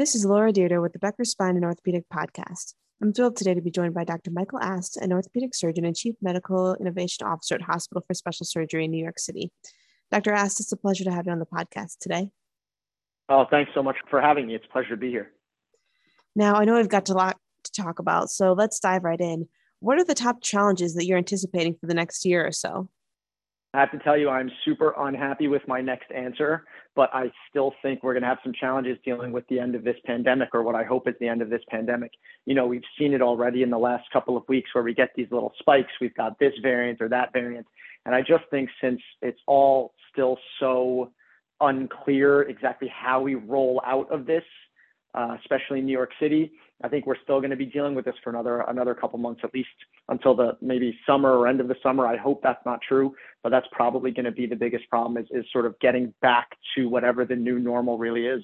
This is Laura Dyrda with the Becker Spine and Orthopedic Podcast. I'm thrilled today to be joined by Dr. Michael Ast, an orthopedic surgeon and chief medical innovation officer at Hospital for Special Surgery in New York City. Dr. Ast, it's a pleasure to have you on the podcast today. Oh, thanks so much for having me. It's a pleasure to be here. Now, I know we've got a lot to talk about, so let's dive right in. What are the top challenges that you're anticipating for the next year or so? I have to tell you, I'm super unhappy with my next answer, but I still think we're going to have some challenges dealing with the end of this pandemic, or what I hope is the end of this pandemic. You know, we've seen it already in the last couple of weeks where we get these little spikes. We've got this variant or that variant. And I just think since it's all still so unclear exactly how we roll out of this, uh, especially in New York City, I think we're still going to be dealing with this for another another couple months at least until the maybe summer or end of the summer. I hope that's not true, but that's probably going to be the biggest problem is is sort of getting back to whatever the new normal really is.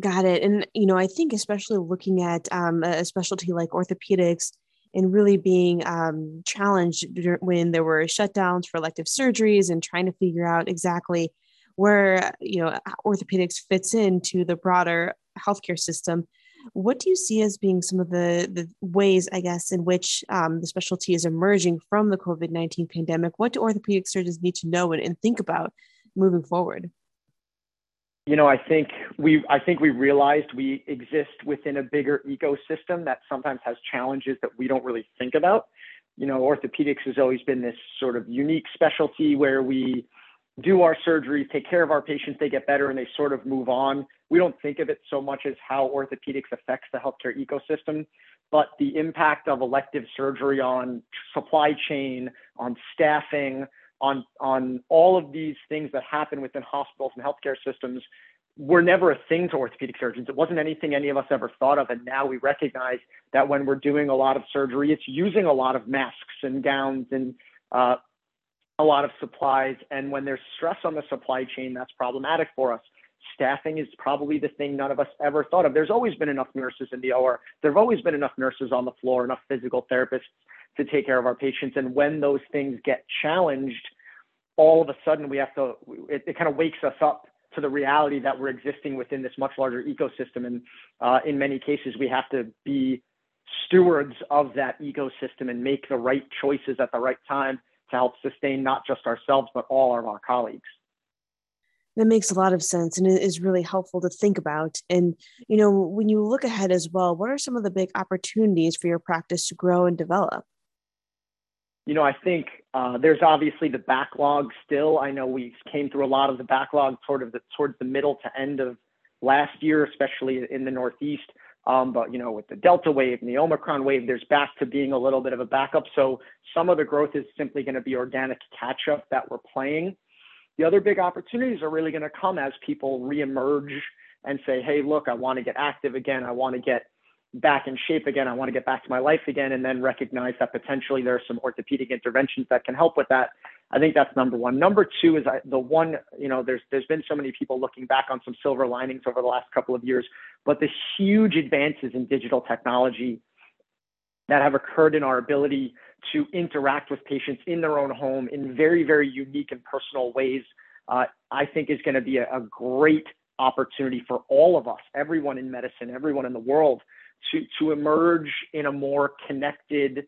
Got it. And you know, I think especially looking at um, a specialty like orthopedics and really being um, challenged when there were shutdowns for elective surgeries and trying to figure out exactly where you know orthopedics fits into the broader healthcare system what do you see as being some of the, the ways, I guess, in which um, the specialty is emerging from the COVID 19 pandemic? What do orthopedic surgeons need to know and, and think about moving forward? you know i think we i think we realized we exist within a bigger ecosystem that sometimes has challenges that we don't really think about you know orthopedics has always been this sort of unique specialty where we do our surgeries, take care of our patients, they get better and they sort of move on. We don't think of it so much as how orthopedics affects the healthcare ecosystem, but the impact of elective surgery on supply chain, on staffing, on, on all of these things that happen within hospitals and healthcare systems were never a thing to orthopedic surgeons. It wasn't anything any of us ever thought of. And now we recognize that when we're doing a lot of surgery, it's using a lot of masks and gowns and uh, a lot of supplies. And when there's stress on the supply chain, that's problematic for us. Staffing is probably the thing none of us ever thought of. There's always been enough nurses in the OR. There have always been enough nurses on the floor, enough physical therapists to take care of our patients. And when those things get challenged, all of a sudden we have to, it, it kind of wakes us up to the reality that we're existing within this much larger ecosystem. And uh, in many cases, we have to be stewards of that ecosystem and make the right choices at the right time to help sustain not just ourselves, but all of our colleagues. That makes a lot of sense and it is really helpful to think about. And, you know, when you look ahead as well, what are some of the big opportunities for your practice to grow and develop? You know, I think uh, there's obviously the backlog still. I know we came through a lot of the backlog sort of the, towards the middle to end of last year, especially in the Northeast. Um, but you know, with the Delta wave and the Omicron wave, there's back to being a little bit of a backup. So some of the growth is simply going to be organic catch up that we're playing. The other big opportunities are really going to come as people reemerge and say, hey, look, I want to get active again. I want to get back in shape again. I want to get back to my life again, and then recognize that potentially there are some orthopedic interventions that can help with that. I think that's number one. Number two is the one, you know, there's there's been so many people looking back on some silver linings over the last couple of years, but the huge advances in digital technology that have occurred in our ability to interact with patients in their own home in very, very unique and personal ways, uh, I think is going to be a, a great opportunity for all of us, everyone in medicine, everyone in the world, to to emerge in a more connected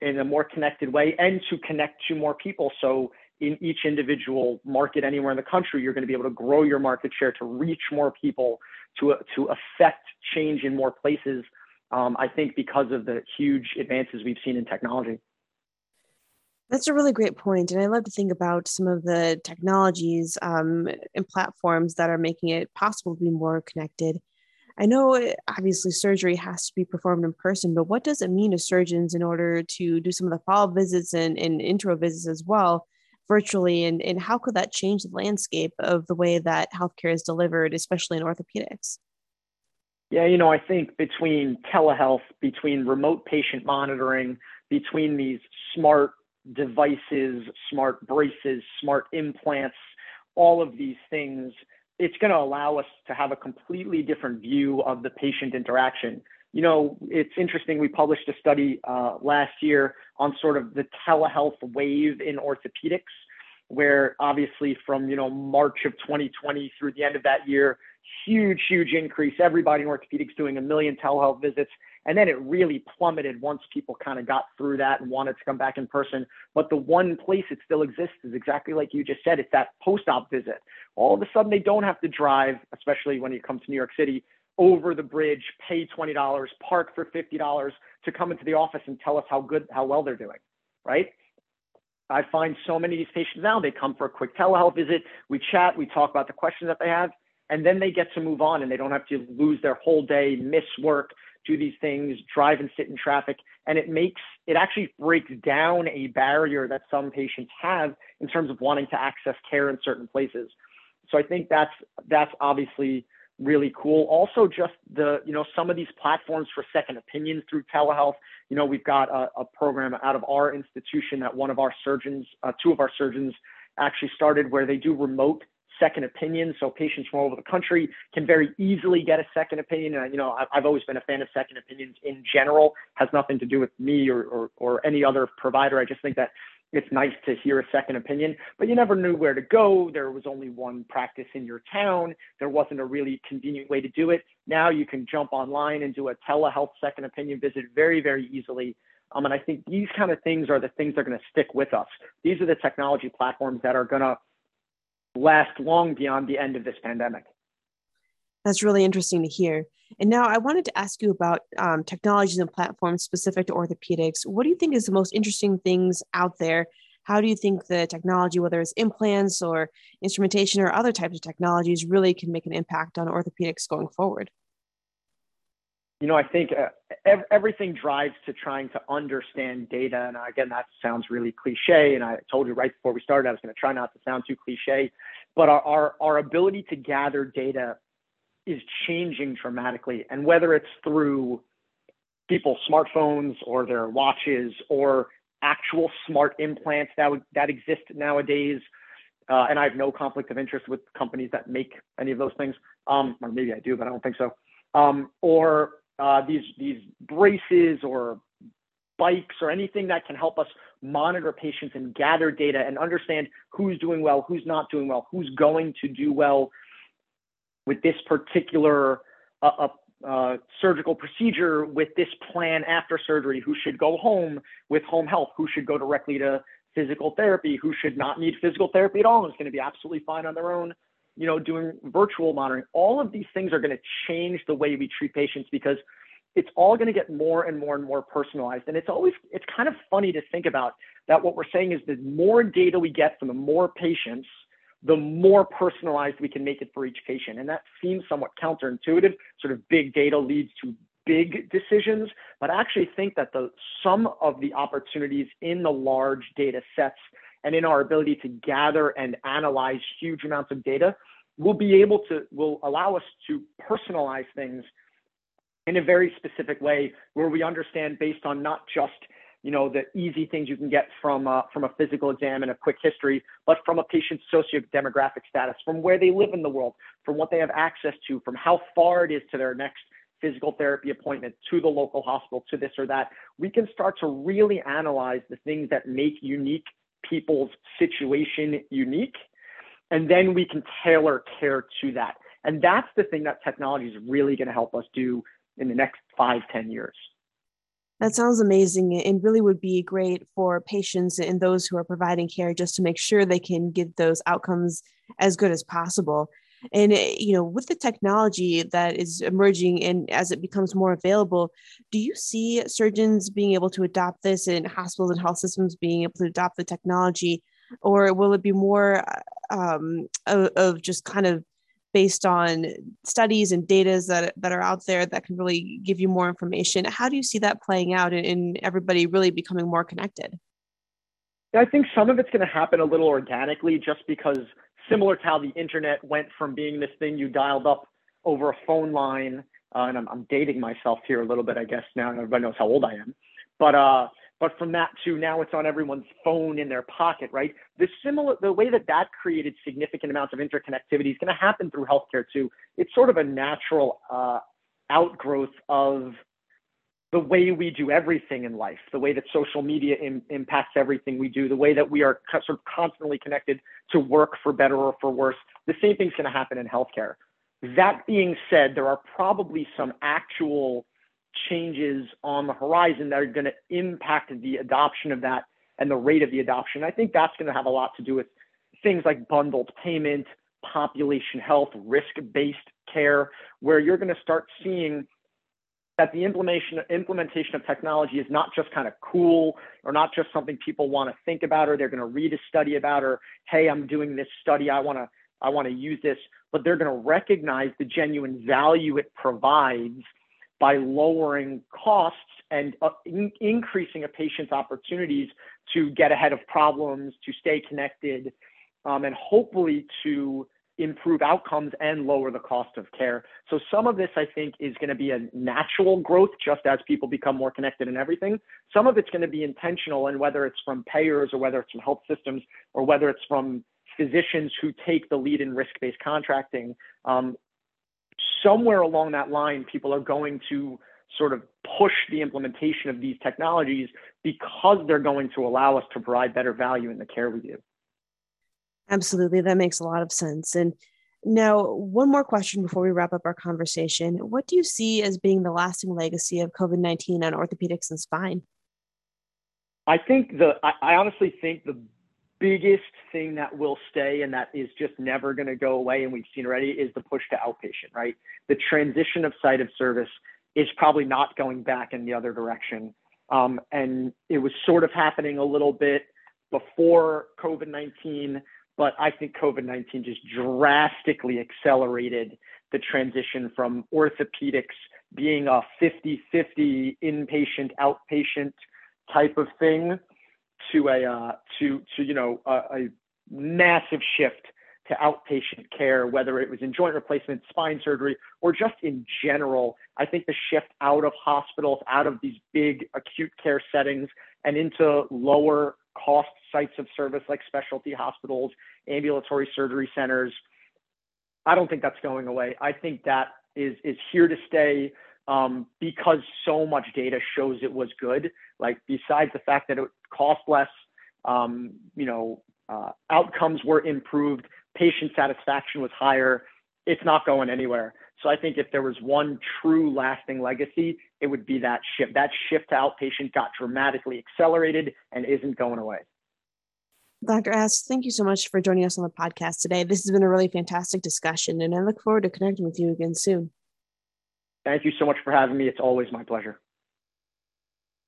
in a more connected way and to connect to more people. So in each individual market anywhere in the country, you're going to be able to grow your market share to reach more people, to, to affect change in more places. Um, I think because of the huge advances we've seen in technology. That's a really great point. And I love to think about some of the technologies um, and platforms that are making it possible to be more connected. I know eh, obviously surgery has to be performed in person, but what does it mean to surgeons in order to do some of the follow visits and, and intro visits as well virtually? And, and how could that change the landscape of the way that healthcare is delivered, especially in orthopedics? Yeah, you know, I think between telehealth, between remote patient monitoring, between these smart devices, smart braces, smart implants, all of these things it's going to allow us to have a completely different view of the patient interaction. You know, it's interesting. We published a study uh, last year on sort of the telehealth wave in orthopedics, where obviously from you know March of 2020 through the end of that year, huge, huge increase. Everybody in orthopedics doing a million telehealth visits. And then it really plummeted once people kind of got through that and wanted to come back in person. But the one place it still exists is exactly like you just said it's that post op visit. All of a sudden, they don't have to drive, especially when you come to New York City, over the bridge, pay $20, park for $50 to come into the office and tell us how good, how well they're doing, right? I find so many of these patients now, they come for a quick telehealth visit. We chat, we talk about the questions that they have, and then they get to move on and they don't have to lose their whole day, miss work, do these things, drive and sit in traffic. And it makes, it actually breaks down a barrier that some patients have in terms of wanting to access care in certain places. So I think that's, that's obviously really cool. Also, just the, you know, some of these platforms for second opinions through telehealth. You know, we've got a, a program out of our institution that one of our surgeons, uh, two of our surgeons actually started where they do remote second opinions. So patients from all over the country can very easily get a second opinion. And, you know, I've always been a fan of second opinions in general, has nothing to do with me or, or, or any other provider. I just think that it's nice to hear a second opinion, but you never knew where to go. There was only one practice in your town. There wasn't a really convenient way to do it. Now you can jump online and do a telehealth second opinion visit very, very easily. Um, and I think these kind of things are the things that are going to stick with us. These are the technology platforms that are going to last long beyond the end of this pandemic. That's really interesting to hear. And now I wanted to ask you about um, technologies and platforms specific to orthopedics. What do you think is the most interesting things out there? How do you think the technology, whether it's implants or instrumentation or other types of technologies, really can make an impact on orthopedics going forward? You know, I think uh, ev- everything drives to trying to understand data. And again, that sounds really cliche. And I told you right before we started, I was going to try not to sound too cliche. But our, our, our ability to gather data is changing dramatically. And whether it's through people's smartphones or their watches or actual smart implants that that exist nowadays, uh, and I have no conflict of interest with companies that make any of those things, um, or maybe I do, but I don't think so. Um, or uh, these these braces or bikes or anything that can help us monitor patients and gather data and understand who's doing well, who's not doing well, who's going to do well, with this particular uh, uh, uh, surgical procedure with this plan after surgery, who should go home with home health, who should go directly to physical therapy, who should not need physical therapy at all and is going to be absolutely fine on their own, you know, doing virtual monitoring. All of these things are going to change the way we treat patients because it's all going to get more and more and more personalized. And it's always, it's kind of funny to think about that what we're saying is the more data we get from the more patients – the more personalized we can make it for each patient. And that seems somewhat counterintuitive. Sort of big data leads to big decisions, but I actually think that the sum of the opportunities in the large data sets and in our ability to gather and analyze huge amounts of data will be able to will allow us to personalize things in a very specific way where we understand based on not just you know, the easy things you can get from, uh, from a physical exam and a quick history, but from a patient's socio-demographic status, from where they live in the world, from what they have access to, from how far it is to their next physical therapy appointment, to the local hospital, to this or that. We can start to really analyze the things that make unique people's situation unique. And then we can tailor care to that. And that's the thing that technology is really going to help us do in the next five, ten years. That sounds amazing and really would be great for patients and those who are providing care just to make sure they can get those outcomes as good as possible. And eh, you know, with the technology that is emerging and as it becomes more available, do you see surgeons being able to adopt this and hospitals and health systems being able to adopt the technology, or will it be more um, of, of just kind of based on studies and data that, that are out there that can really give you more information. How do you see that playing out and, everybody really becoming more connected? I think some of it's going to happen a little organically just because similar to how the internet went from being this thing you dialed up over a phone line, uh, and I'm, I'm, dating myself here a little bit, I guess now everybody knows how old I am, but uh, but from that to now it's on everyone's phone in their pocket, right? The similar, the way that that created significant amounts of interconnectivity is going to happen through healthcare too. It's sort of a natural uh, outgrowth of the way we do everything in life, the way that social media Im- impacts everything we do, the way that we are co- sort of constantly connected to work for better or for worse. The same thing's going to happen in healthcare. That being said, there are probably some actual changes on the horizon that are going to impact the adoption of that and the rate of the adoption. I think that's going to have a lot to do with things like bundled payment, population health, risk based care, where you're going to start seeing that the implementation implementation of technology is not just kind of cool or not just something people want to think about or they're going to read a study about or hey i'm doing this study. I want to i want to use this but they're going to recognize the genuine value it provides by lowering costs and uh, in- increasing a patient's opportunities to get ahead of problems to stay connected um, and hopefully to improve outcomes and lower the cost of care. So some of this, I think, is going to be a natural growth just as people become more connected and everything. Some of it's going to be intentional, and whether it's from payers or whether it's from health systems or whether it's from physicians who take the lead in risk-based contracting, um, somewhere along that line, people are going to sort of push the implementation of these technologies because they're going to allow us to provide better value in the care we do. Absolutely. That makes a lot of sense. And now, one more question before we wrap up our conversation. What do you see as being the lasting legacy of COVID 19 on orthopedics and spine? I think the, I, honestly think the biggest thing that will stay and that is just never going to go away, and we've seen already, is the push to outpatient, right? The transition of site of service is probably not going back in the other direction. Um, and it was sort of happening a little bit before COVID 19 but I think COVID 19 just drastically accelerated the transition from orthopedics being a 50 50 inpatient outpatient type of thing to a uh, to to you know a, a massive shift to outpatient care, whether it was in joint replacement, spine surgery, or just in general. I think the shift out of hospitals, out of these big acute care settings, and into lower cost sites of service like specialty hospitals, ambulatory surgery centers. I don't think that's going away. I think that is is here to stay um, because so much data shows it was good. Like besides the fact that it cost less, um, you know, uh, outcomes were improved, patient satisfaction was higher. It's not going anywhere. So I think if there was one true lasting legacy, it would be that shift. That shift to outpatient got dramatically accelerated and isn't going away. Dr. Ast, thank you so much for joining us on the podcast today. This has been a really fantastic discussion, and I look forward to connecting with you again soon. Thank you so much for having me. It's always my pleasure.